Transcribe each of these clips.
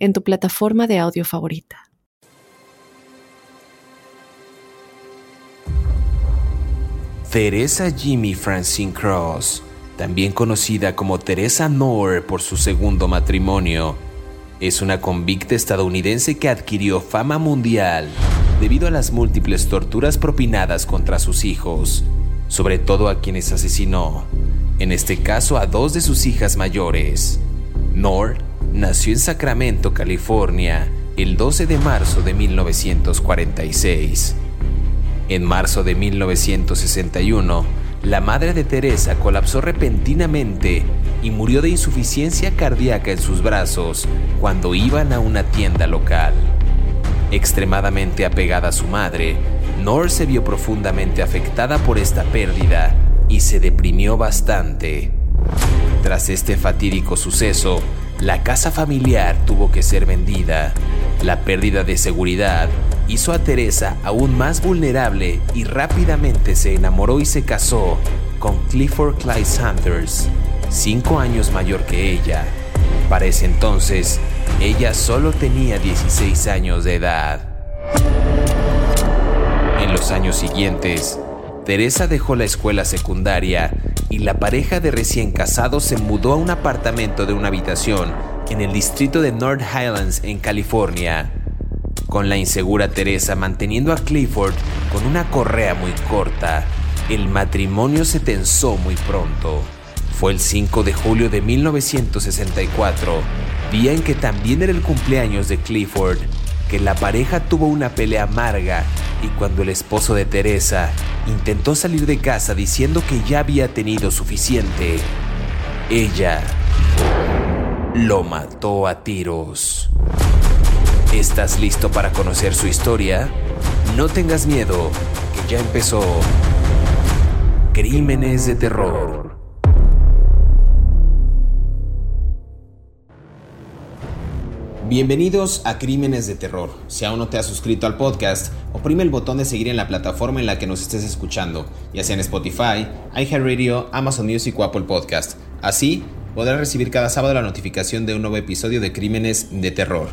en tu plataforma de audio favorita. Teresa Jimmy Francine Cross, también conocida como Teresa Moore por su segundo matrimonio, es una convicta estadounidense que adquirió fama mundial debido a las múltiples torturas propinadas contra sus hijos, sobre todo a quienes asesinó, en este caso a dos de sus hijas mayores. Moore nació en Sacramento, California, el 12 de marzo de 1946. En marzo de 1961, la madre de Teresa colapsó repentinamente y murió de insuficiencia cardíaca en sus brazos cuando iban a una tienda local. Extremadamente apegada a su madre, Nor se vio profundamente afectada por esta pérdida y se deprimió bastante. Tras este fatídico suceso, la casa familiar tuvo que ser vendida. La pérdida de seguridad hizo a Teresa aún más vulnerable y rápidamente se enamoró y se casó con Clifford Clyde Sanders, cinco años mayor que ella. Para ese entonces, ella solo tenía 16 años de edad. En los años siguientes, Teresa dejó la escuela secundaria y la pareja de recién casados se mudó a un apartamento de una habitación en el distrito de North Highlands en California. Con la insegura Teresa manteniendo a Clifford con una correa muy corta, el matrimonio se tensó muy pronto. Fue el 5 de julio de 1964, día en que también era el cumpleaños de Clifford, que la pareja tuvo una pelea amarga y cuando el esposo de Teresa intentó salir de casa diciendo que ya había tenido suficiente, ella lo mató a tiros. ¿Estás listo para conocer su historia? No tengas miedo, que ya empezó Crímenes de Terror. Bienvenidos a Crímenes de Terror. Si aún no te has suscrito al podcast, oprime el botón de seguir en la plataforma en la que nos estés escuchando, ya sea en Spotify, iHeartRadio, Amazon Music o Apple Podcast. Así, podrás recibir cada sábado la notificación de un nuevo episodio de Crímenes de Terror.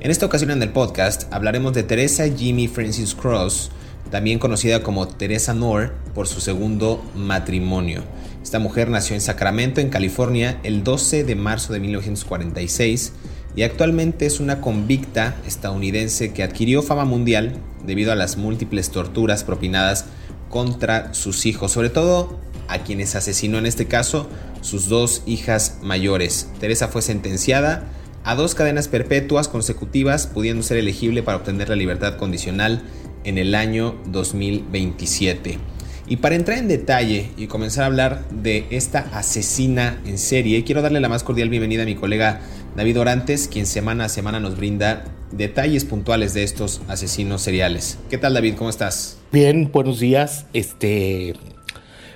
En esta ocasión en el podcast hablaremos de Teresa Jimmy Francis Cross, también conocida como Teresa Noor por su segundo matrimonio. Esta mujer nació en Sacramento, en California, el 12 de marzo de 1946 y actualmente es una convicta estadounidense que adquirió fama mundial debido a las múltiples torturas propinadas contra sus hijos, sobre todo a quienes asesinó en este caso sus dos hijas mayores. Teresa fue sentenciada a dos cadenas perpetuas consecutivas, pudiendo ser elegible para obtener la libertad condicional en el año 2027. Y para entrar en detalle y comenzar a hablar de esta asesina en serie, quiero darle la más cordial bienvenida a mi colega David Orantes, quien semana a semana nos brinda detalles puntuales de estos asesinos seriales. ¿Qué tal David? ¿Cómo estás? Bien, buenos días. Este,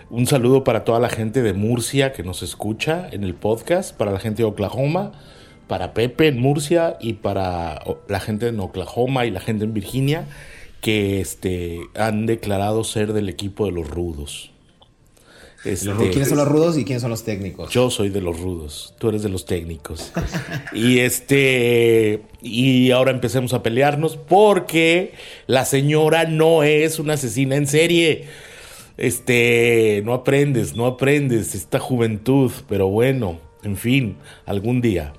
un saludo para toda la gente de Murcia que nos escucha en el podcast, para la gente de Oklahoma, para Pepe en Murcia y para la gente en Oklahoma y la gente en Virginia que este, han declarado ser del equipo de los rudos. Este, ¿Quiénes son los rudos y quiénes son los técnicos? Yo soy de los rudos, tú eres de los técnicos. y este y ahora empecemos a pelearnos porque la señora no es una asesina en serie. Este, no aprendes, no aprendes esta juventud, pero bueno, en fin, algún día.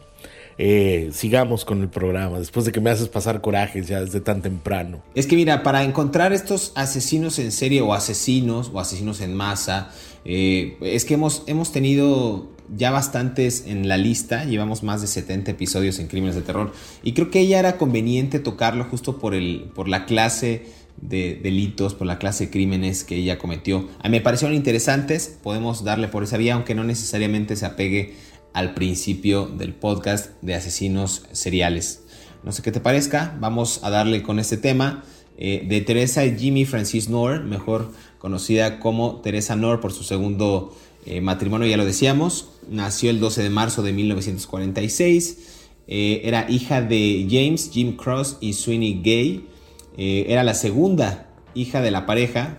Eh, sigamos con el programa, después de que me haces pasar corajes ya desde tan temprano. Es que mira, para encontrar estos asesinos en serie o asesinos o asesinos en masa, eh, es que hemos, hemos tenido ya bastantes en la lista, llevamos más de 70 episodios en Crímenes de Terror y creo que ya era conveniente tocarlo justo por, el, por la clase de delitos, por la clase de crímenes que ella cometió. A mí me parecieron interesantes, podemos darle por esa vía, aunque no necesariamente se apegue al principio del podcast de asesinos seriales. No sé qué te parezca, vamos a darle con este tema eh, de Teresa Jimmy Francis Noor, mejor conocida como Teresa Noor por su segundo eh, matrimonio, ya lo decíamos. Nació el 12 de marzo de 1946. Eh, era hija de James Jim Cross y Sweeney Gay. era la segunda hija de la pareja.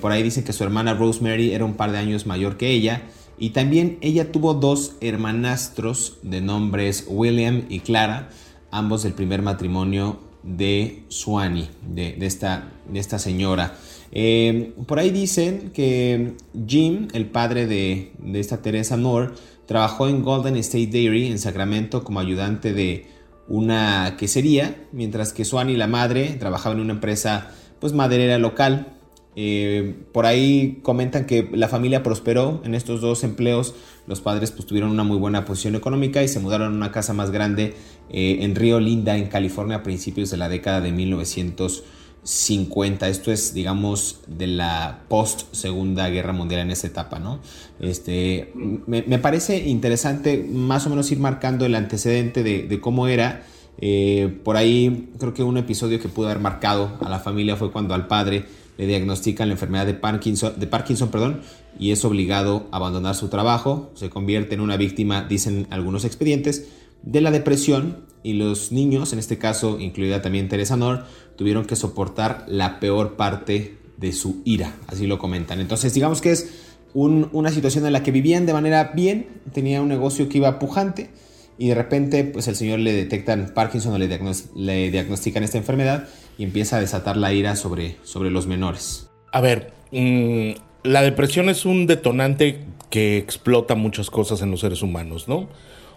por ahí dicen que su hermana Rosemary era un par de años mayor que ella. Y también ella tuvo dos hermanastros de nombres William y Clara, ambos del primer matrimonio de Swanee, de, esta, de esta, señora. Eh, por ahí dicen que Jim, el padre de, esta Teresa Moore, trabajó en Golden State Dairy en Sacramento como ayudante de una quesería, mientras que Swanee, la madre, trabajaba en una empresa pues maderera local. Eh, por ahí comentan que la familia prosperó en estos dos empleos. Los padres pues, tuvieron una muy buena posición económica y se mudaron a una casa más grande eh, en Río Linda, en California, a principios de la década de 1950. Esto es, digamos, de la post Segunda Guerra Mundial en esa etapa, ¿no? Este, me, parece interesante más o menos ir marcando el antecedente de, cómo era. Eh, por ahí creo que un episodio que pudo haber marcado a la familia fue cuando al padre le diagnostican la enfermedad de Parkinson, de Parkinson perdón, y es obligado a abandonar su trabajo, se convierte en una víctima, dicen algunos expedientes, de la depresión. Y los niños, en este caso incluida también Teresa Nor, tuvieron que soportar la peor parte de su ira, así lo comentan. Entonces digamos que es una situación en la que vivían de manera bien, tenía un negocio que iba pujante, y de repente pues el señor le detectan Parkinson o le, diagnostican esta enfermedad y empieza a desatar la ira sobre, sobre los menores. A ver, mm, la depresión es un detonante que explota muchas cosas en los seres humanos, ¿no?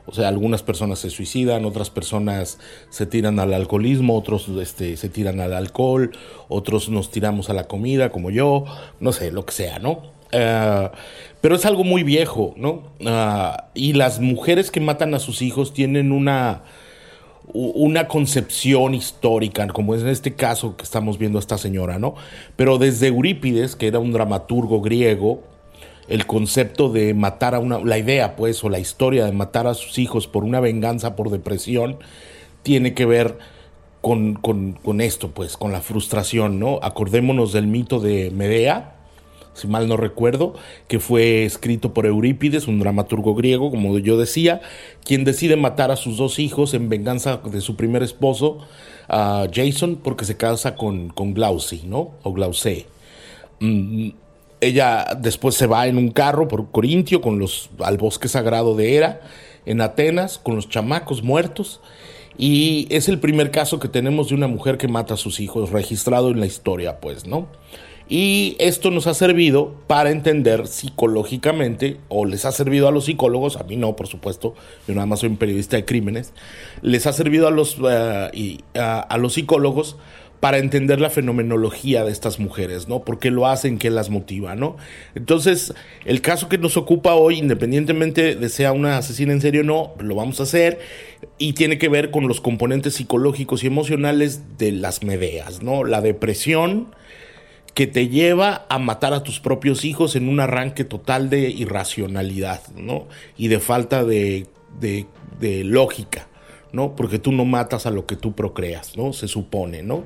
O sea, algunas personas se suicidan, otras personas se tiran al alcoholismo, otros este, se tiran al alcohol, otros nos tiramos a la comida, como yo, no sé, lo que sea, ¿no? Eh, pero es algo muy viejo, ¿no? Ah, y las mujeres que matan a sus hijos tienen una una concepción histórica, como es en este caso que estamos viendo a esta señora, ¿no? Pero desde Eurípides, que era un dramaturgo griego, el concepto de matar a una, la idea pues, o la historia de matar a sus hijos por una venganza por depresión, tiene que ver con, con esto, pues, con la frustración, ¿no? Acordémonos del mito de Medea, si mal no recuerdo, que fue escrito por Eurípides, un dramaturgo griego, como yo decía, quien decide matar a sus dos hijos en venganza de su primer esposo, a Jason, porque se casa con, con ¿no? O Glauce. Mm, ella después se va en un carro por Corintio con los, al bosque sagrado de Hera, en Atenas, con los chamacos muertos. Y es el primer caso que tenemos de una mujer que mata a sus hijos, registrado en la historia, pues, ¿no? Y esto nos ha servido para entender psicológicamente, o les ha servido a los psicólogos, a mí no, por supuesto, yo nada más soy un periodista de crímenes, les ha servido a los, eh, y, a, los psicólogos para entender la fenomenología de estas mujeres, ¿no? ¿Por qué lo hacen? ¿Qué las motiva, ¿no? Entonces, el caso que nos ocupa hoy, independientemente de sea una asesina en serio o no, lo vamos a hacer y tiene que ver con los componentes psicológicos y emocionales de las medeas, ¿no? La depresión, que te lleva a matar a tus propios hijos en un arranque total de irracionalidad, ¿no? Y de falta de, lógica, ¿no? Porque tú no matas a lo que tú procreas, ¿no? Se supone, ¿no?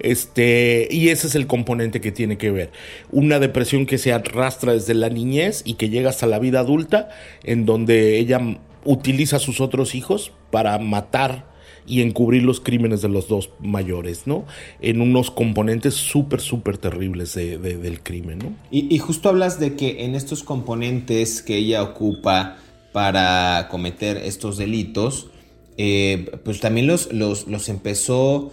Este, y ese es el componente que tiene que ver. Una depresión que se arrastra desde la niñez y que llega hasta la vida adulta, en donde ella utiliza a sus otros hijos para matar y encubrir los crímenes de los dos mayores, ¿no? En unos componentes súper, súper terribles de, del crimen, ¿no? Y, justo hablas de que en estos componentes que ella ocupa para cometer estos delitos, eh, pues también los, los, los empezó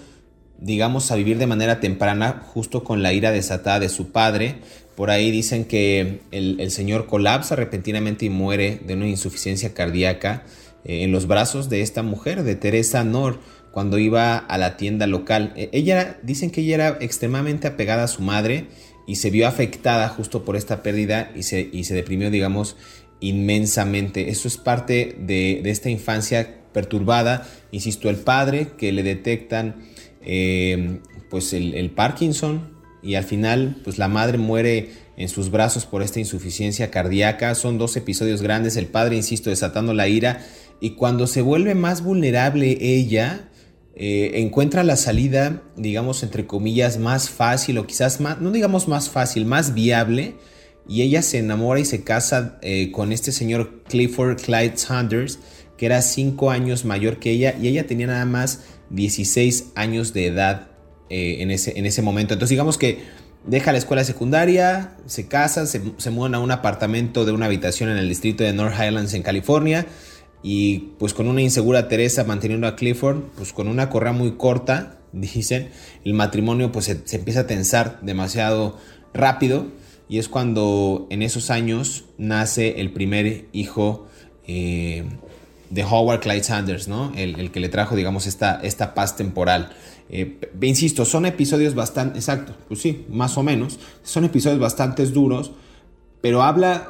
digamos, a vivir de manera temprana, justo con la ira desatada de su padre. Por ahí dicen que el, el, señor colapsa repentinamente y muere de una insuficiencia cardíaca. Eh, en los brazos de esta mujer, de Teresa Nor, cuando iba a la tienda local. E, ella, dicen que ella era extremadamente apegada a su madre y se vio afectada justo por esta pérdida y se, y se deprimió, digamos, inmensamente. Eso es parte de, esta infancia perturbada. Insisto, el padre que le detectan eh, pues el, el, Parkinson y al final pues la madre muere en sus brazos por esta insuficiencia cardíaca. Son dos episodios grandes. El padre, insisto, desatando la ira y cuando se vuelve más vulnerable ella, eh, encuentra la salida, digamos, entre comillas, más fácil o quizás más, no digamos más fácil, más viable. Y ella se enamora y se casa eh, con este señor Clifford Clyde Sanders, que era cinco años mayor que ella y ella tenía nada más 16 años de edad en, ese, en ese momento. Entonces digamos que deja la escuela secundaria, se casa, se, se a un apartamento de una habitación en el distrito de North Highlands en California y pues con una insegura Teresa manteniendo a Clifford, pues con una correa muy corta, dicen, el matrimonio pues se, empieza a tensar demasiado rápido y es cuando en esos años nace el primer hijo eh, de Howard Clyde Sanders, ¿no? El, que le trajo, digamos, esta, esta paz temporal. Eh, insisto, son episodios bastante, exacto, pues sí, más o menos, son episodios bastante duros, pero habla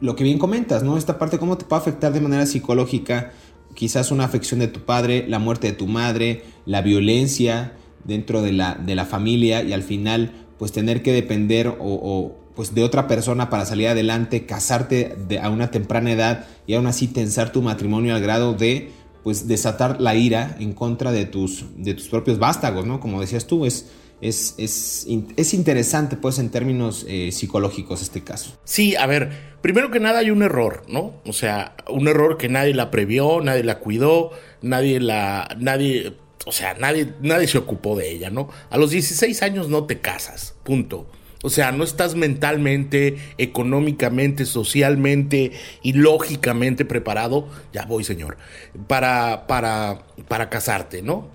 lo que bien comentas, ¿no? Esta parte, cómo te puede afectar de manera psicológica, quizás una afección de tu padre, la muerte de tu madre, la violencia dentro de la, de la familia y al final, pues tener que depender o, pues de otra persona para salir adelante, casarte a una temprana edad y aún así tensar tu matrimonio al grado de pues desatar la ira en contra de tus, de tus propios vástagos, ¿no? Como decías tú, es, es, es, interesante, pues, en términos eh, psicológicos este caso. Sí, a ver, primero que nada hay un error, ¿no? O sea, un error que nadie la previó, nadie la cuidó, nadie la, nadie, o sea, nadie, nadie se ocupó de ella, ¿no? A los 16 años no te casas, punto. O sea, no estás mentalmente, económicamente, socialmente y lógicamente preparado, ya voy señor, para, para, para casarte, ¿no?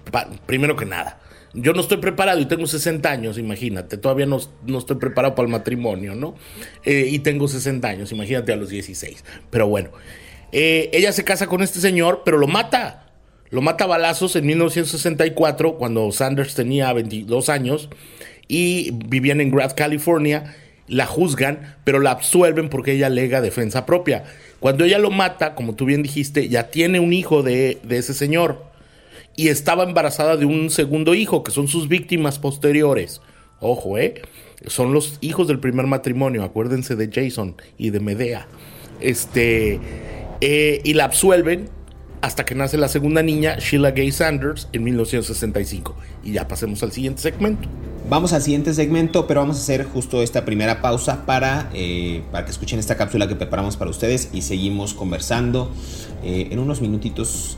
primero que nada. Yo no estoy preparado y tengo 60 años, imagínate. Todavía no, no estoy preparado para el matrimonio, ¿no? Eh, y tengo 60 años, imagínate a los 16. Pero bueno, eh, ella se casa con este señor, pero lo mata. Lo mata a balazos en 1964, cuando Sanders tenía 22 años y vivían en Grad, California. La juzgan, pero la absuelven porque ella alega defensa propia. Cuando ella lo mata, como tú bien dijiste, ya tiene un hijo de, de ese señor y estaba embarazada de un segundo hijo, que son sus víctimas posteriores. Ojo, ¿eh? Son los hijos del primer matrimonio, acuérdense de Jason y de Medea. Este, eh, y la absuelven hasta que nace la segunda niña, Sheila Gay Sanders, en 1965. Y ya pasemos al siguiente segmento. Vamos al siguiente segmento, pero vamos a hacer justo esta primera pausa para, eh, para que escuchen esta cápsula que preparamos para ustedes y seguimos conversando eh, en unos minutitos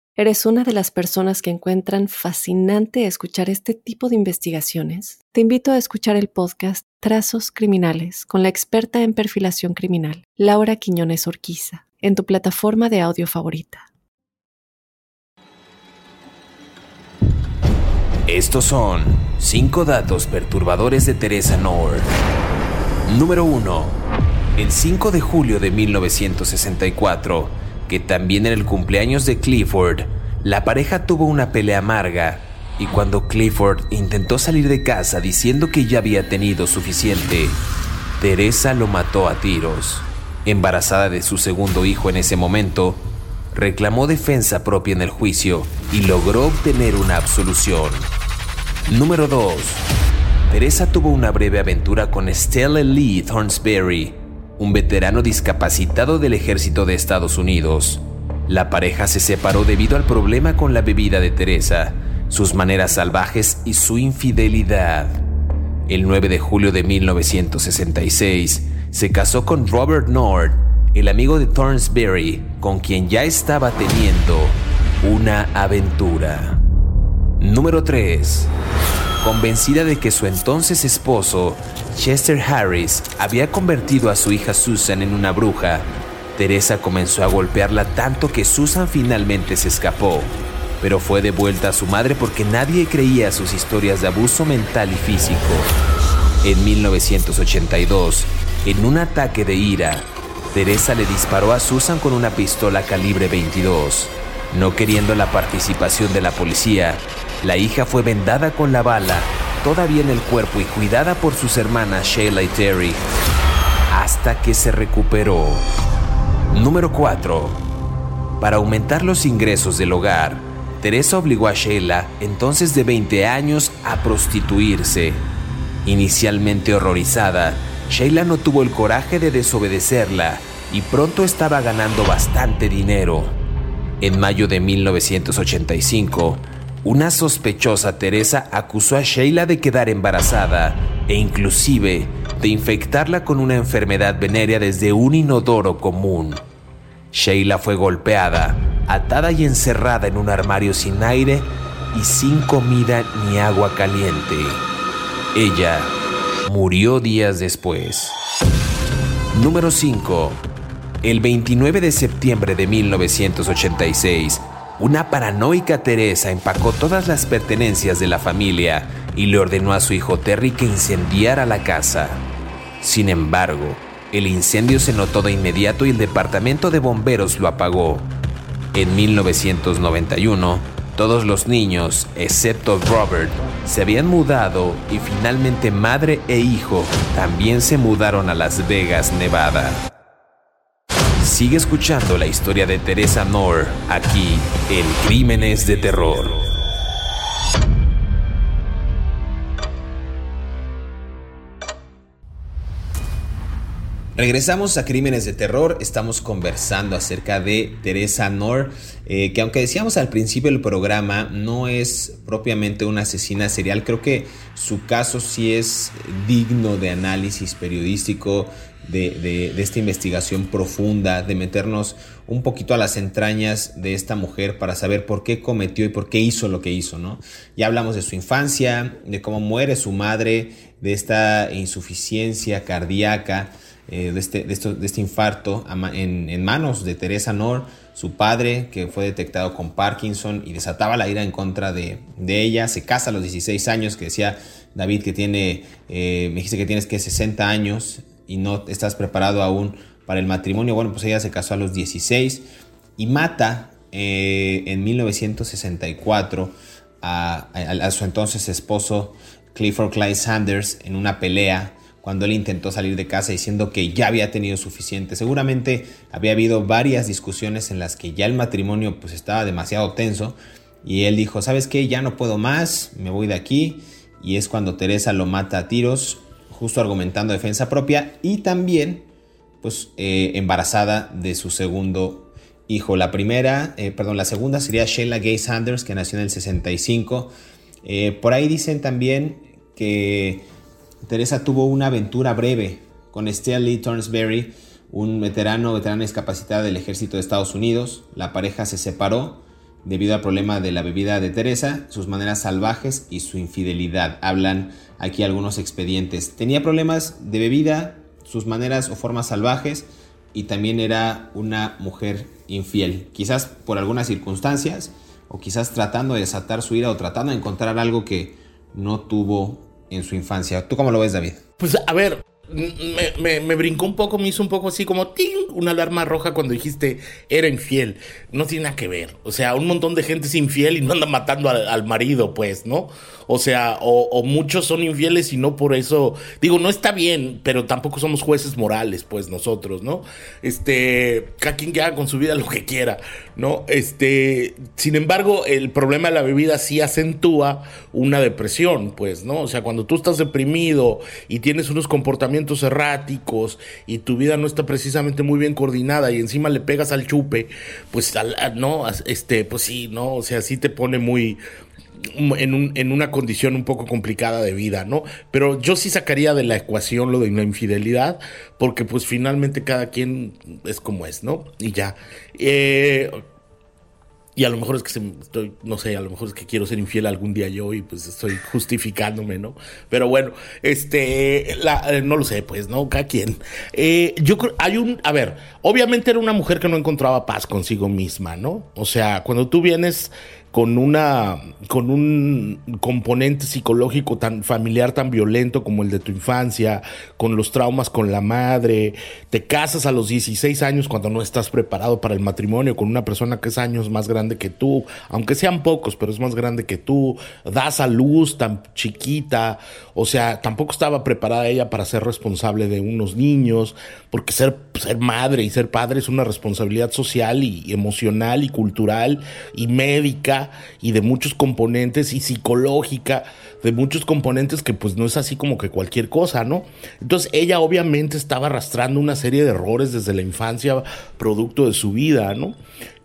¿Eres una de las personas que encuentran fascinante escuchar este tipo de investigaciones? Te invito a escuchar el podcast Trazos Criminales con la experta en perfilación criminal, Laura Quiñones Orquiza, en tu plataforma de audio favorita. Estos son 5 datos perturbadores de Teresa Noor. Número 1. El 5 de julio de 1964, que también en el cumpleaños de Clifford, la pareja tuvo una pelea amarga y cuando Clifford intentó salir de casa diciendo que ya había tenido suficiente, Teresa lo mató a tiros. Embarazada de su segundo hijo en ese momento, reclamó defensa propia en el juicio y logró obtener una absolución. Número 2. Teresa tuvo una breve aventura con Stella Lee Thornsberry, un veterano discapacitado del ejército de Estados Unidos. La pareja se separó debido al problema con la bebida de Teresa, sus maneras salvajes y su infidelidad. El 9 de julio de 1966 se casó con Robert Nord, el amigo de Thornsberry, con quien ya estaba teniendo una aventura. Número 3. Convencida de que su entonces esposo, Chester Harris, había convertido a su hija Susan en una bruja, Teresa comenzó a golpearla tanto que Susan finalmente se escapó, pero fue devuelta a su madre porque nadie creía sus historias de abuso mental y físico. En 1982, en un ataque de ira, Teresa le disparó a Susan con una pistola calibre 22. No queriendo la participación de la policía, La hija fue vendada con la bala, todavía en el cuerpo y cuidada por sus hermanas Sheila y Terry, hasta que se recuperó. Número 4. Para aumentar los ingresos del hogar, Teresa obligó a Sheila, entonces de 20 años, a prostituirse. Inicialmente horrorizada, Sheila no tuvo el coraje de desobedecerla y pronto estaba ganando bastante dinero. En mayo de 1985, una sospechosa Teresa acusó a Sheila de quedar embarazada e inclusive de infectarla con una enfermedad venérea desde un inodoro común. Sheila fue golpeada, atada y encerrada en un armario sin aire y sin comida ni agua caliente. Ella murió días después. Número 5. El 29 de septiembre de 1986, una paranoica Teresa empacó todas las pertenencias de la familia y le ordenó a su hijo Terry que incendiara la casa. Sin embargo, el incendio se notó de inmediato y el departamento de bomberos lo apagó. En 1991, todos los niños, excepto Robert, se habían mudado y finalmente madre e hijo también se mudaron a Las Vegas, Nevada. Sigue escuchando la historia de Teresa Noor aquí en Crímenes de Terror. Regresamos a Crímenes de Terror, estamos conversando acerca de Teresa Noor, eh, que aunque decíamos al principio del programa, no es propiamente una asesina serial, creo que su caso sí es digno de análisis periodístico, de, esta investigación profunda, de meternos un poquito a las entrañas de esta mujer para saber por qué cometió y por qué hizo lo que hizo, ¿no? Ya hablamos de su infancia, de cómo muere su madre, de esta insuficiencia cardíaca, eh, de, este, de, de, este, infarto en, manos de Teresa Nor, su padre, que fue detectado con Parkinson y desataba la ira en contra de, ella. Se casa a los 16 años, que decía David que tiene, eh, me dijiste que tienes que 60 años y no estás preparado aún para el matrimonio. Bueno, pues ella se casó a los 16 y mata eh, en 1964 a, a, su entonces esposo Clifford Clyde Sanders en una pelea cuando él intentó salir de casa diciendo que ya había tenido suficiente. Seguramente había habido varias discusiones en las que ya el matrimonio pues estaba demasiado tenso y él dijo, ¿sabes qué? Ya no puedo más, me voy de aquí. Y es cuando Teresa lo mata a tiros, justo argumentando defensa propia y también pues eh, embarazada de su segundo hijo. La primera, eh, perdón, la segunda sería Sheila Gay Sanders, que nació en el 65. Eh, por ahí dicen también que Teresa tuvo una aventura breve con Lee Thornsberry, un veterano, veterana discapacitada del ejército de Estados Unidos. La pareja se separó debido al problema de la bebida de Teresa, sus maneras salvajes y su infidelidad. Hablan aquí algunos expedientes. Tenía problemas de bebida, sus maneras o formas salvajes y también era una mujer infiel. Quizás por algunas circunstancias o quizás tratando de desatar su ira o tratando de encontrar algo que no tuvo en su infancia. ¿Tú cómo lo ves, David? Pues a ver, me, me, brincó un poco, me hizo un poco así como ¡ting! una alarma roja cuando dijiste era infiel. No tiene nada que ver. O sea, un montón de gente es infiel y no anda matando al, marido, pues, ¿no? O sea, o, muchos son infieles y no por eso. Digo, no está bien, pero tampoco somos jueces morales, pues, nosotros, ¿no? Este, cada quien que haga con su vida lo que quiera, ¿no? Este, sin embargo, el problema de la bebida sí acentúa una depresión, pues, ¿no? O sea, cuando tú estás deprimido y tienes unos comportamientos erráticos y tu vida no está precisamente muy bien coordinada y encima le pegas al chupe, pues no, este, pues sí, no, o sea, sí te pone muy en, un, en, una condición un poco complicada de vida, ¿no? Pero yo sí sacaría de la ecuación lo de una infidelidad, porque pues finalmente cada quien es como es, ¿no? Y ya. Eh, y a lo mejor es que estoy, no sé, a lo mejor es que quiero ser infiel algún día yo y pues estoy justificándome, ¿no? Pero bueno, este, eh, no lo sé, pues, ¿no? Cada quien. Eh, yo creo, hay un, a ver, obviamente era una mujer que no encontraba paz consigo misma, ¿no? O sea, cuando tú vienes con una con un componente psicológico tan familiar tan violento como el de tu infancia, con los traumas con la madre, te casas a los 16 años cuando no estás preparado para el matrimonio con una persona que es años más grande que tú, aunque sean pocos, pero es más grande que tú, das a luz tan chiquita, o sea, tampoco estaba preparada ella para ser responsable de unos niños, porque ser ser madre y ser padre es una responsabilidad social y emocional y cultural y médica y de muchos componentes y psicológica, de muchos componentes que pues no es así como que cualquier cosa, ¿no? Entonces ella obviamente estaba arrastrando una serie de errores desde la infancia, producto de su vida, ¿no?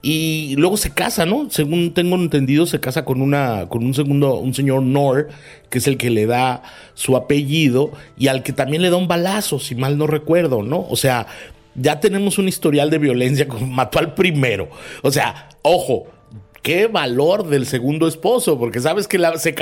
Y luego se casa, ¿no? Según tengo entendido, se casa con una, con un segundo, un señor Nor, que es el que le da su apellido, y al que también le da un balazo, si mal no recuerdo, ¿no? O sea, ya tenemos un historial de violencia, mató al primero. O sea, ojo, qué valor del segundo esposo, porque sabes que la, se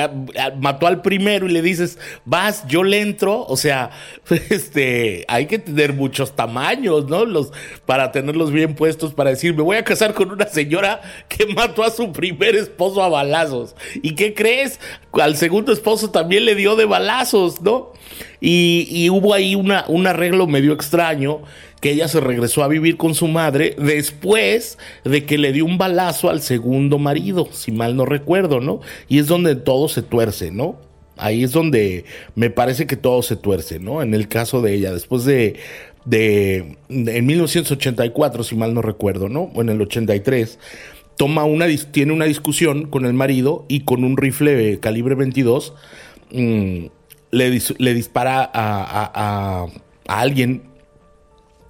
mató al primero y le dices, vas, yo le entro, o sea, este, hay que tener muchos tamaños, ¿no? Los, para tenerlos bien puestos para decir, me voy a casar con una señora que mató a su primer esposo a balazos. ¿Y qué crees? Al segundo esposo también le dio de balazos, ¿no? Y, y hubo ahí una, un arreglo medio extraño que ella se regresó a vivir con su madre después de que le dio un balazo al segundo marido, si mal no recuerdo, ¿no? Y es donde todo se tuerce, ¿no? Ahí es donde me parece que todo se tuerce, ¿no? En el caso de ella, después de, de, en 1984, si mal no recuerdo, ¿no? O en el 83, toma una, tiene una discusión con el marido y con un rifle calibre 22 mm, le, dispara a, a, a alguien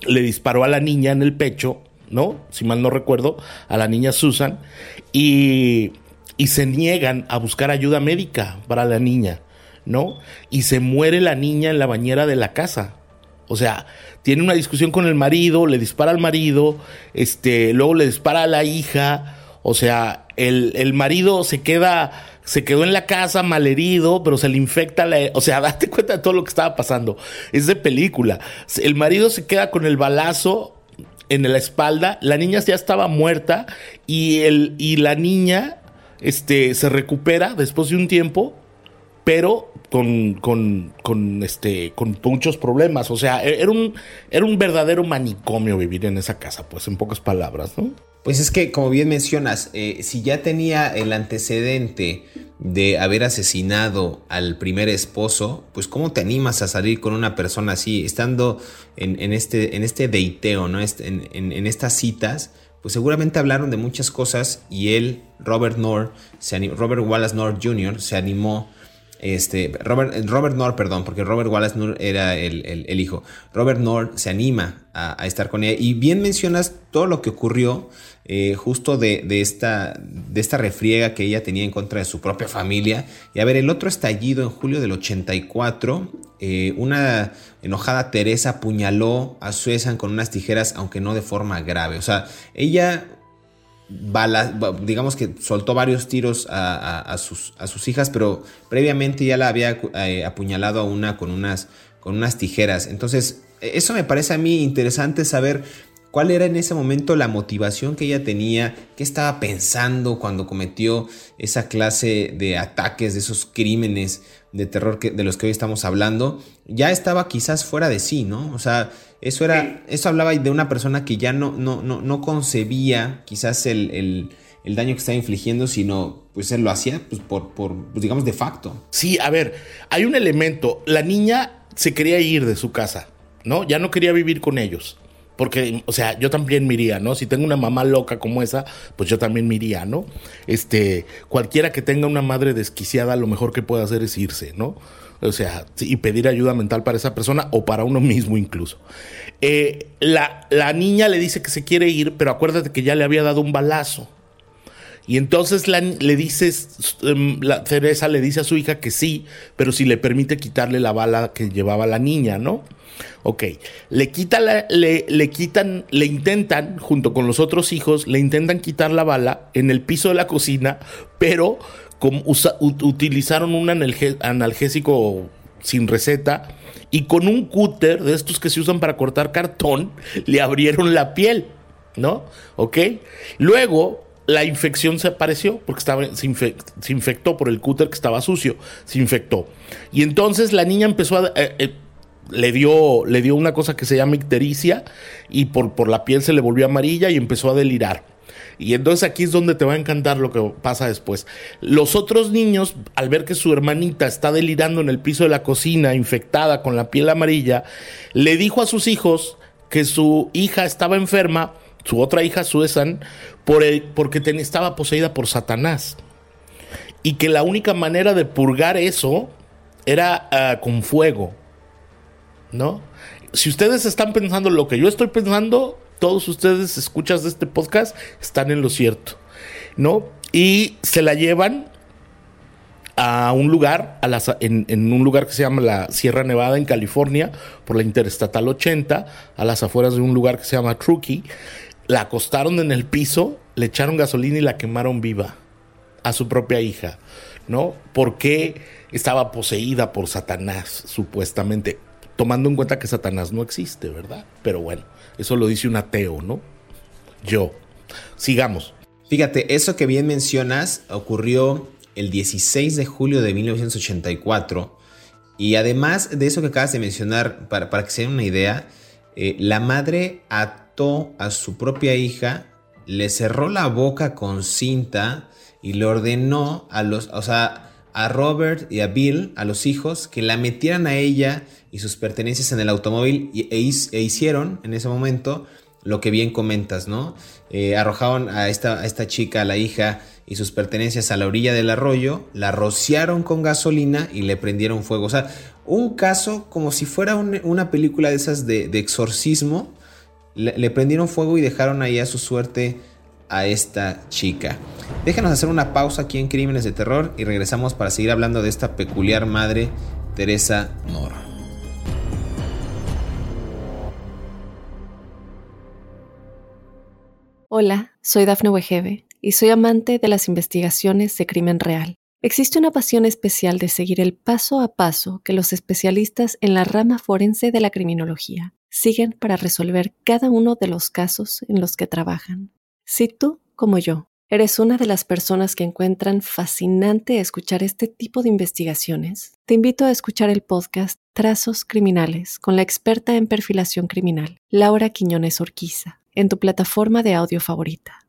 le disparó a la niña en el pecho, ¿no? Si mal no recuerdo, a la niña Susan, y, y se niegan a buscar ayuda médica para la niña, ¿no? Y se muere la niña en la bañera de la casa. O sea, tiene una discusión con el marido, le dispara al marido, este, luego le dispara a la hija, o sea, el, el marido se queda se quedó en la casa malherido, pero se le infecta la... O sea, date cuenta de todo lo que estaba pasando. Es de película. El marido se queda con el balazo en la espalda, la niña ya estaba muerta y, el, y la niña este, se recupera después de un tiempo, pero con, con, con, este, con muchos problemas. O sea, e-, era un, era un verdadero manicomio vivir en esa casa, pues en pocas palabras, ¿no? Pues es que, como bien mencionas, eh, si ya tenía el antecedente de haber asesinado al primer esposo, pues cómo te animas a salir con una persona así, estando en, este, en este deiteo, ¿no? Este, en, estas citas, pues seguramente hablaron de muchas cosas y él, Robert Nord, Robert Wallace Nord Jr., se animó este, Robert, Robert perdón, porque Robert Wallace era el, hijo. Robert Nord se anima a, estar con ella. Y bien mencionas todo lo que ocurrió eh, justo de, esta, de esta refriega que ella tenía en contra de su propia familia. Y a ver, el otro estallido en julio del 84, eh, una enojada Teresa apuñaló a Suezan con unas tijeras, aunque no de forma grave. O sea, ella digamos que soltó varios tiros a, sus, a, sus, hijas, pero previamente ya la había eh, apuñalado a una con unas, con unas tijeras. Entonces, eso me parece a mí interesante saber cuál era en ese momento la motivación que ella tenía, qué estaba pensando cuando cometió esa clase de ataques, de esos crímenes de terror que, de los que hoy estamos hablando, ya estaba quizás fuera de sí, ¿no? O sea, eso era, eso hablaba de una persona que ya no, no, no, no concebía quizás el, daño que estaba infligiendo, sino pues él lo hacía pues, por, por pues, digamos, de facto. Sí, a ver, hay un elemento, la niña se quería ir de su casa, ¿no? Ya no quería vivir con ellos. Porque, o sea, yo también me iría, ¿no? Si tengo una mamá loca como esa, pues yo también me iría, ¿no? Este, cualquiera que tenga una madre desquiciada, lo mejor que puede hacer es irse, ¿no? O sea, y pedir ayuda mental para esa persona o para uno mismo incluso. Eh, la, la niña le dice que se quiere ir, pero acuérdate que ya le había dado un balazo. Y entonces la, le dices, em, la Teresa le dice a su hija que sí, pero si le permite quitarle la bala que llevaba la niña, ¿no? Ok, le, quita le, le, quitan, le intentan, junto con los otros hijos, le intentan quitar la bala en el piso de la cocina, pero utilizaron un analgésico sin receta y con un cúter de estos que se usan para cortar cartón, le abrieron la piel, ¿no? Ok, luego la infección se apareció porque estaba, se, infectó por el cúter que estaba sucio, se infectó. Y entonces la niña empezó a... Eh, eh, le dio, le dio una cosa que se llama ictericia y por, por la piel se le volvió amarilla y empezó a delirar. Y entonces aquí es donde te va a encantar lo que pasa después. Los otros niños, al ver que su hermanita está delirando en el piso de la cocina, infectada con la piel amarilla, le dijo a sus hijos que su hija estaba enferma su otra hija Susan, por porque estaba poseída por Satanás. Y que la única manera de purgar eso era ah, con fuego. ¿No? Si ustedes están pensando lo que yo estoy pensando, todos ustedes escuchas de este podcast están en lo cierto. ¿No? Y se la llevan a un lugar, a las, en, un lugar que se llama la Sierra Nevada en California, por la Interestatal 80, a las afueras de un lugar que se llama Truckee, la acostaron en el piso, le echaron gasolina y la quemaron viva a su propia hija, ¿no? Porque estaba poseída por Satanás, supuestamente, tomando en cuenta que Satanás no existe, ¿verdad? Pero bueno, eso lo dice un ateo, ¿no? Yo. Sigamos. Fíjate, eso que bien mencionas ocurrió el 16 de julio de 1984 y además de eso que acabas de mencionar, para, para que se den una idea, eh, la madre ató a su propia hija, le cerró la boca con cinta y le ordenó a los, o sea, a Robert y a Bill, a los hijos, que la metieran a ella y sus pertenencias en el automóvil e, e, hicieron en ese momento lo que bien comentas, ¿no? Eh, arrojaron a esta, a esta chica, a la hija, y sus pertenencias a la orilla del arroyo, la rociaron con gasolina y le prendieron fuego. O sea, un caso como si fuera una película de esas de, exorcismo. Le, prendieron fuego y dejaron ahí a su suerte a esta chica. Déjenos hacer una pausa aquí en Crímenes de Terror y regresamos para seguir hablando de esta peculiar madre, Teresa Nora. Hola, soy Dafne Wegebe y soy amante de las investigaciones de crimen real. Existe una pasión especial de seguir el paso a paso que los especialistas en la rama forense de la criminología siguen para resolver cada uno de los casos en los que trabajan. Si tú, como yo, eres una de las personas que encuentran fascinante escuchar este tipo de investigaciones, te invito a escuchar el podcast Trazos Criminales con la experta en perfilación criminal, Laura Quiñones Orquiza, en tu plataforma de audio favorita.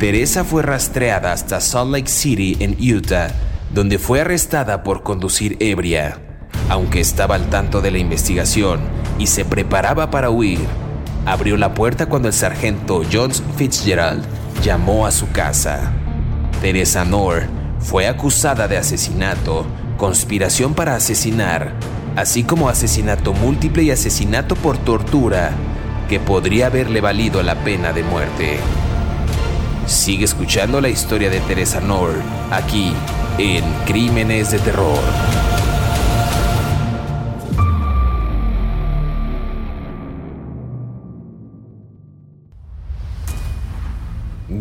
Teresa fue rastreada hasta Salt Lake City, en Utah, donde fue arrestada por conducir ebria. Aunque estaba al tanto de la investigación y se preparaba para huir, abrió la puerta cuando el sargento John Fitzgerald llamó a su casa. Teresa Noor fue acusada de asesinato, conspiración para asesinar, así como asesinato múltiple y asesinato por tortura, que podría haberle valido la pena de muerte. Sigue escuchando la historia de Teresa Nord aquí en Crímenes de Terror.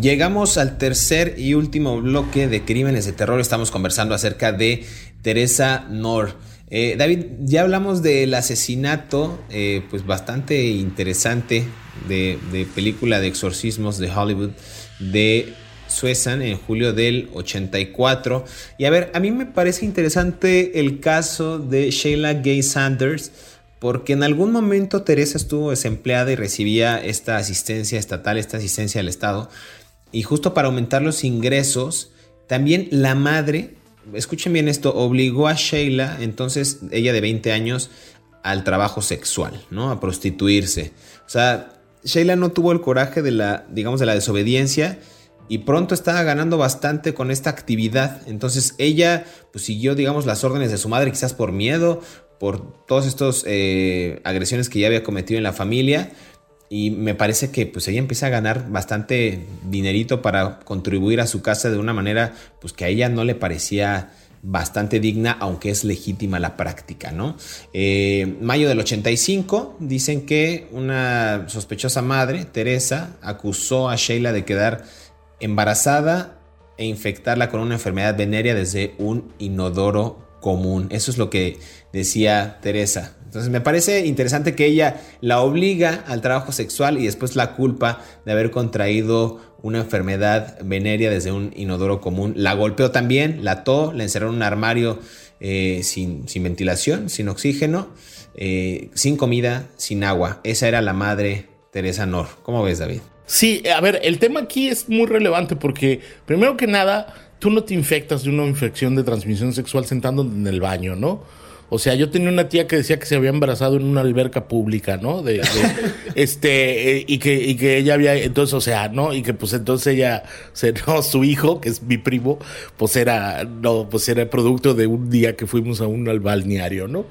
Llegamos al tercer y último bloque de Crímenes de Terror. Estamos conversando acerca de Teresa Nord. Eh, David, ya hablamos del asesinato, eh, pues bastante interesante de, de película de exorcismos de Hollywood de Suezan en julio del 84. Y a ver, a mí me parece interesante el caso de Sheila Gay Sanders, porque en algún momento Teresa estuvo desempleada y recibía esta asistencia estatal, esta asistencia del Estado. Y justo para aumentar los ingresos, también la madre, escuchen bien esto, obligó a Sheila, entonces ella de 20 años, al trabajo sexual, ¿no? A prostituirse. O sea, Sheila no tuvo el coraje de la, digamos, de la desobediencia y pronto estaba ganando bastante con esta actividad. Entonces ella pues, siguió, digamos, las órdenes de su madre, quizás por miedo, por todas estas eh, agresiones que ya había cometido en la familia. Y me parece que pues ella empieza a ganar bastante dinerito para contribuir a su casa de una manera pues que a ella no le parecía bastante digna, aunque es legítima la práctica, ¿no? Eh, mayo del 85, dicen que una sospechosa madre, Teresa, acusó a Sheila de quedar embarazada e infectarla con una enfermedad venérea desde un inodoro común. Eso es lo que decía Teresa. Entonces me parece interesante que ella la obliga al trabajo sexual y después la culpa de haber contraído una enfermedad venérea desde un inodoro común. La golpeó también, la ató, la encerró en un armario eh, sin, sin, ventilación, sin oxígeno, eh, sin comida, sin agua. Esa era la madre Teresa Nor. ¿Cómo ves, David? Sí, a ver, el tema aquí es muy relevante porque, primero que nada, tú no te infectas de una infección de transmisión sexual sentando en el baño, ¿no? O sea, yo tenía una tía que decía que se había embarazado en una alberca pública, ¿no? De, este, eh, y, que, y que ella había, entonces, o sea, ¿no? Y que pues entonces ella, no, su hijo, que es mi primo, pues era, no, pues era producto de un día que fuimos a un balneario, ¿no?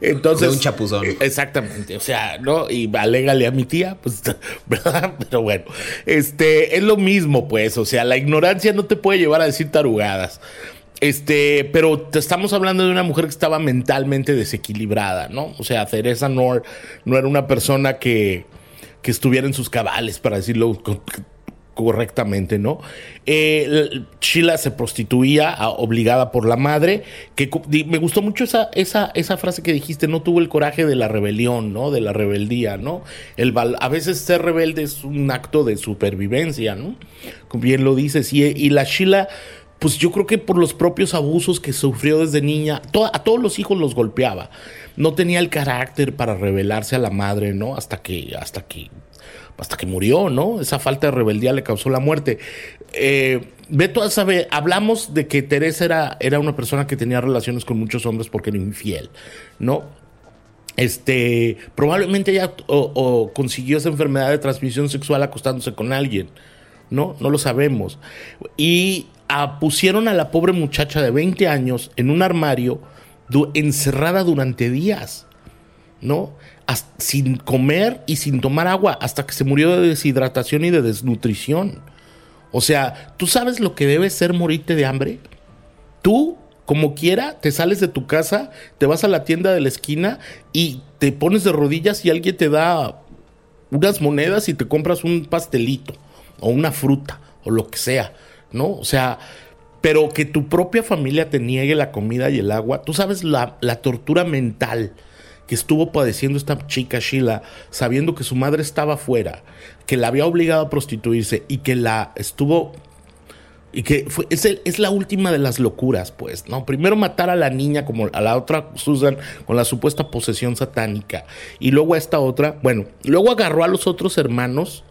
Entonces. De un chapuzón. Exactamente, o sea, ¿no? Y alégale a mi tía, pues, ¿verdad? Pero bueno, este, es lo mismo, pues, o sea, la ignorancia no te puede llevar a decir tarugadas. Este, pero te estamos hablando de una mujer que estaba mentalmente desequilibrada, ¿no? O sea, Teresa Nor no era una persona que, que estuviera en sus cabales, para decirlo correctamente, ¿no? Eh, Sheila se prostituía obligada por la madre, que me gustó mucho esa, esa, esa frase que dijiste, no tuvo el coraje de la rebelión, ¿no? De la rebeldía, ¿no? El, a veces ser rebelde es un acto de supervivencia, ¿no? Bien lo dices, y, y la Sheila pues yo creo que por los propios abusos que sufrió desde niña, a todos los hijos los golpeaba. No tenía el carácter para rebelarse a la madre, ¿no? Hasta que, hasta que, hasta que murió, ¿no? Esa falta de rebeldía le causó la muerte. Eh, Beto a saber, hablamos de que Teresa era, era una persona que tenía relaciones con muchos hombres porque era infiel, ¿no? Este, probablemente ella o consiguió esa enfermedad de transmisión sexual acostándose con alguien. ¿no? No lo sabemos. Y pusieron a la pobre muchacha de 20 años en un armario encerrada durante días, ¿no? Sin comer y sin tomar agua hasta que se murió de deshidratación y de desnutrición. O sea, ¿tú sabes lo que debe ser morirte de hambre? Tú, como quiera, te sales de tu casa, te vas a la tienda de la esquina y te pones de rodillas y alguien te da unas monedas y te compras un pastelito o una fruta o lo que sea. ¿no? O sea, pero que tu propia familia te niegue la comida y el agua, tú sabes la, tortura mental que estuvo padeciendo esta chica Sheila, sabiendo que su madre estaba afuera, que la había obligado a prostituirse y que la estuvo y que fue, es, es, la última de las locuras, pues, ¿no? Primero matar a la niña, como a la otra Susan, con la supuesta posesión satánica. Y luego a esta otra, bueno, luego agarró a los otros hermanos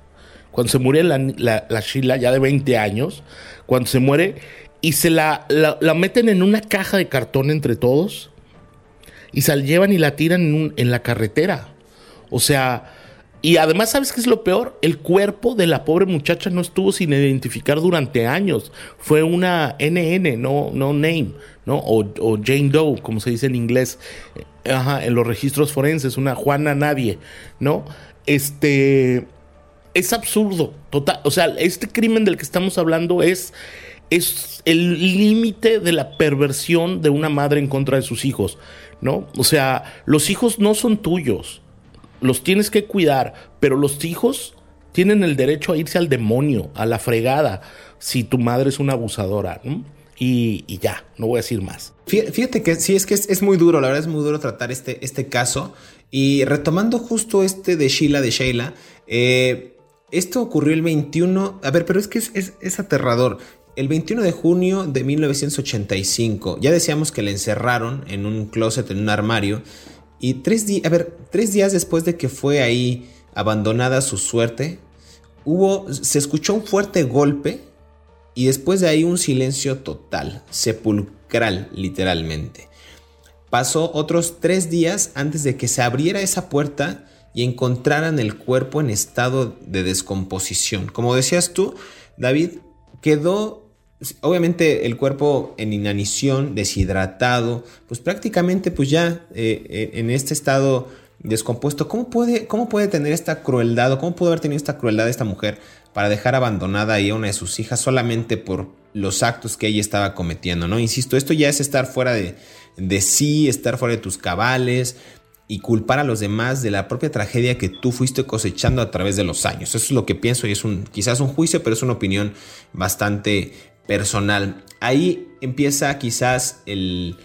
cuando se muere la, la, Sheila, ya de 20 años, cuando se muere, y se la, la, meten en una caja de cartón entre todos, y se la llevan y la tiran en, en la carretera. O sea, y además, ¿sabes qué es lo peor? El cuerpo de la pobre muchacha no estuvo sin identificar durante años. Fue una NN, no, no name, ¿no? O, o, Jane Doe, como se dice en inglés, ajá, en los registros forenses, una Juana Nadie, ¿no? Este es absurdo, total. O sea, este crimen del que estamos hablando es, es el límite de la perversión de una madre en contra de sus hijos, ¿no? O sea, los hijos no son tuyos, los tienes que cuidar, pero los hijos tienen el derecho a irse al demonio, a la fregada, si tu madre es una abusadora, Y, ya, no voy a decir más. Fíjate que sí, es que es, muy duro, la verdad es muy duro tratar este, este caso. Y retomando justo este de Sheila, de Sheila, eh, esto ocurrió el 21, a ver, pero es que es, aterrador. El 21 de junio de 1985, ya decíamos que le encerraron en un closet, en un armario, y tres, días, a ver, tres días después de que fue ahí abandonada su suerte, hubo, se escuchó un fuerte golpe y después de ahí un silencio total, sepulcral literalmente. Pasó otros tres días antes de que se abriera esa puerta y encontraran el cuerpo en estado de descomposición. Como decías tú, David, quedó obviamente el cuerpo en inanición, deshidratado, pues prácticamente pues ya eh, eh, en este estado descompuesto, ¿cómo puede, ¿cómo puede tener esta crueldad o cómo pudo haber tenido esta crueldad esta mujer para dejar abandonada ahí a una de sus hijas solamente por los actos que ella estaba cometiendo, ¿no? Insisto, esto ya es estar fuera de, de sí, estar fuera de tus cabales, y culpar a los demás de la propia tragedia que tú fuiste cosechando a través de los años. Eso es lo que pienso y es un quizás un juicio, pero es una opinión bastante personal. Ahí empieza quizás el,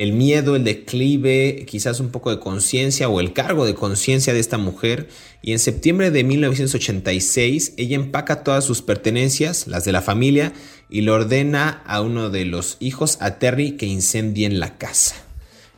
el miedo, el declive, quizás un poco de conciencia o el cargo de conciencia de esta mujer. Y en septiembre de 1986 ella empaca todas sus pertenencias, las de la familia, y le ordena a uno de los hijos, a Terry, que incendien la casa.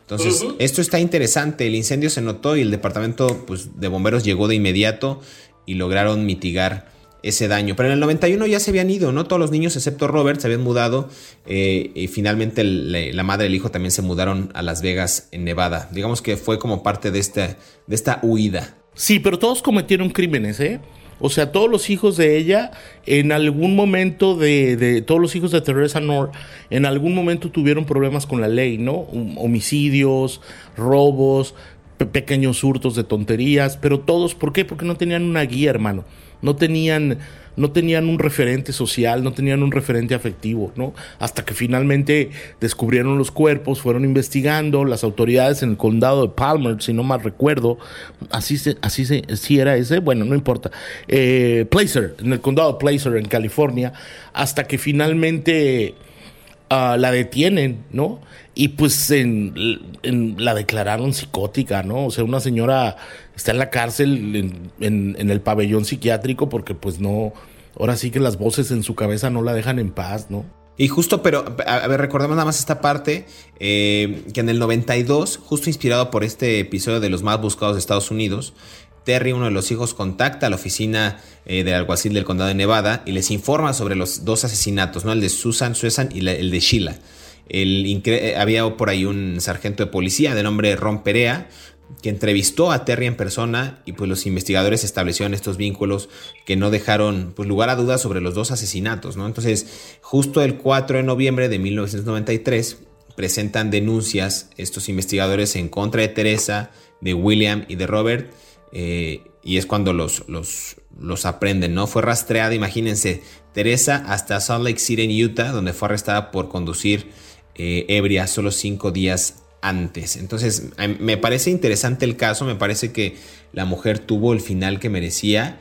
Entonces, esto está interesante. El incendio se notó y el departamento pues, de bomberos llegó de inmediato y lograron mitigar ese daño. Pero en el 91 ya se habían ido, ¿no? Todos los niños, excepto Robert, se habían mudado. Eh, y finalmente la madre y el hijo también se mudaron a Las Vegas, en Nevada. Digamos que fue como parte de esta, de esta huida. Sí, pero todos cometieron crímenes, ¿eh? O sea, todos los hijos de ella, en algún momento de, de todos los hijos de Teresa Nor, en algún momento tuvieron problemas con la ley, ¿no? Homicidios, robos, pequeños hurtos de tonterías, pero todos, ¿por qué? Porque no tenían una guía, hermano no tenían, no tenían un referente social, no tenían un referente afectivo, ¿no? Hasta que finalmente descubrieron los cuerpos, fueron investigando, las autoridades en el condado de Palmer, si no mal recuerdo, así se, así se, si era ese, bueno, no importa, eh, Placer, en el condado de Placer, en California, hasta que finalmente ah, la detienen, ¿no? Y pues en, la declararon psicótica, ¿no? O sea, una señora está en la cárcel en, el pabellón psiquiátrico porque pues no, ahora sí que las voces en su cabeza no la dejan en paz, ¿no? Y justo, pero, a ver, recordemos nada más esta parte, eh, que en el 92, justo inspirado por este episodio de los más buscados de Estados Unidos, Terry, uno de los hijos, contacta a la oficina eh, del alguacil del condado de Nevada y les informa sobre los dos asesinatos, ¿no? El de Susan Susan y el de Sheila. Eh, había por ahí un sargento de policía de nombre Ron Perea, que entrevistó a Terry en persona y pues los investigadores establecieron estos vínculos que no dejaron pues, lugar a dudas sobre los dos asesinatos, ¿no? Entonces, justo el 4 de noviembre de 1993 presentan denuncias estos investigadores en contra de Teresa, de William y de Robert eh, y es cuando los, los, los aprenden, ¿no? Fue rastreada, imagínense, Teresa hasta Salt Lake City en Utah, donde fue arrestada por conducir eh, ebria solo cinco días antes. Entonces, me parece interesante el caso, me parece que la mujer tuvo el final que merecía,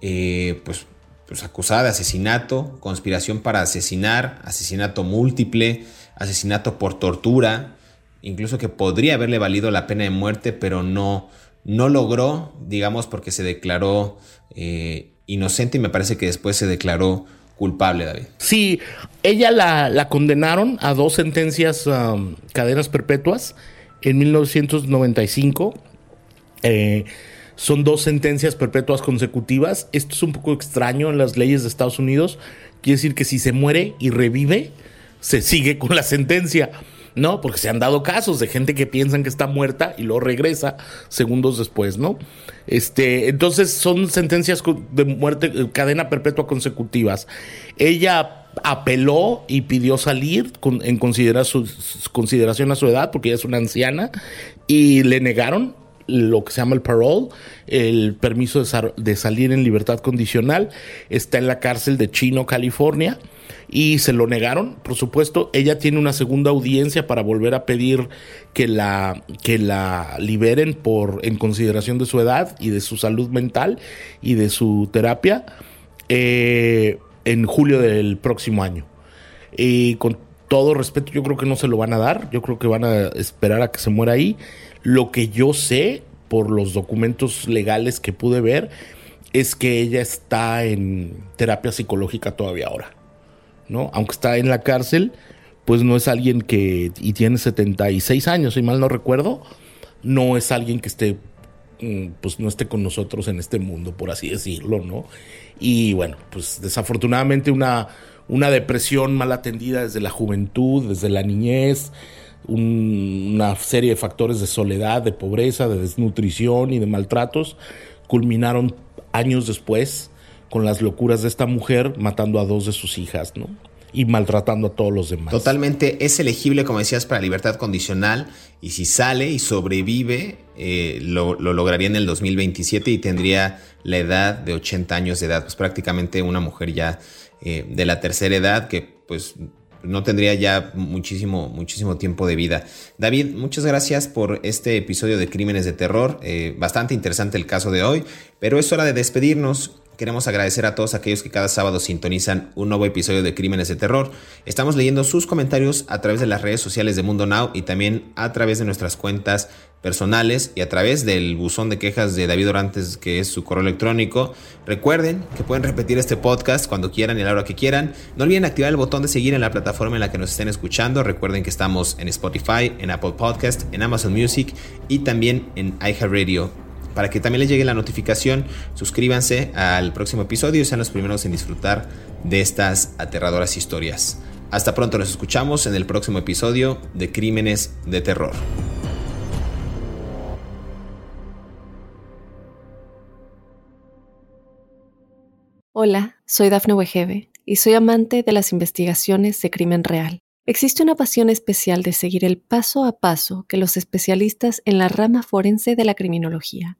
eh, pues, pues, acusada de asesinato, conspiración para asesinar, asesinato múltiple, asesinato por tortura, incluso que podría haberle valido la pena de muerte, pero no, no logró, digamos, porque se declaró eh, inocente y me parece que después se declaró culpable, David. Sí, ella la, condenaron a dos sentencias, um, cadenas perpetuas, en 1995. Eh, son dos sentencias perpetuas consecutivas. Esto es un poco extraño en las leyes de Estados Unidos. Quiere decir que si se muere y revive, se sigue con la sentencia. ¿No? Porque se han dado casos de gente que piensan que está muerta y luego regresa segundos después, ¿no? Este, entonces son sentencias de muerte, eh, cadena perpetua consecutivas. Ella apeló y pidió salir en consideración a su edad, porque ella es una anciana, y le negaron lo que se llama el parole, el permiso de, salir en libertad condicional. Está en la cárcel de Chino, California y se lo negaron, por supuesto. Ella tiene una segunda audiencia para volver a pedir que la, que la liberen por, en consideración de su edad y de su salud mental y de su terapia eh, en julio del próximo año. Y con todo respeto, yo creo que no se lo van a dar. Yo creo que van a esperar a que se muera ahí. Lo que yo sé por los documentos legales que pude ver es que ella está en terapia psicológica todavía ahora. ¿No? Aunque está en la cárcel, pues no es alguien que, y tiene 76 años, si mal no recuerdo, no es alguien que esté, mm, pues no esté con nosotros en este mundo, por así decirlo, ¿no? Y bueno, pues desafortunadamente una, una depresión mal atendida desde la juventud, desde la niñez, una serie de factores de soledad, de pobreza, de desnutrición y de maltratos, culminaron años después con las locuras de esta mujer matando a dos de sus hijas, ¿no? Y maltratando a todos los demás. Totalmente, es elegible, como decías, para libertad condicional y si sale y sobrevive, eh, lo, lograría en el 2027 y tendría la edad de 80 años de edad, pues prácticamente una mujer ya eh, de la tercera edad que pues no tendría ya muchísimo, muchísimo tiempo de vida. David, muchas gracias por este episodio de Crímenes de Terror. Eh, bastante interesante el caso de hoy, pero es hora de despedirnos. Queremos agradecer a todos aquellos que cada sábado sintonizan un nuevo episodio de Crímenes de Terror. Estamos leyendo sus comentarios a través de las redes sociales de Mundo Now y también a través de nuestras cuentas personales y a través del buzón de quejas de David Orantes, que es su correo electrónico. Recuerden que pueden repetir este podcast cuando quieran y a la hora que quieran. No olviden activar el botón de seguir en la plataforma en la que nos estén escuchando. Recuerden que estamos en Spotify, en Apple Podcast, en Amazon Music y también en iHeartRadio para que también les llegue la notificación, suscríbanse al próximo episodio y sean los primeros en disfrutar de estas aterradoras historias. Hasta pronto, nos escuchamos en el próximo episodio de Crímenes de Terror. Hola, soy Dafne Wegebe y soy amante de las investigaciones de crimen real. Existe una pasión especial de seguir el paso a paso que los especialistas en la rama forense de la criminología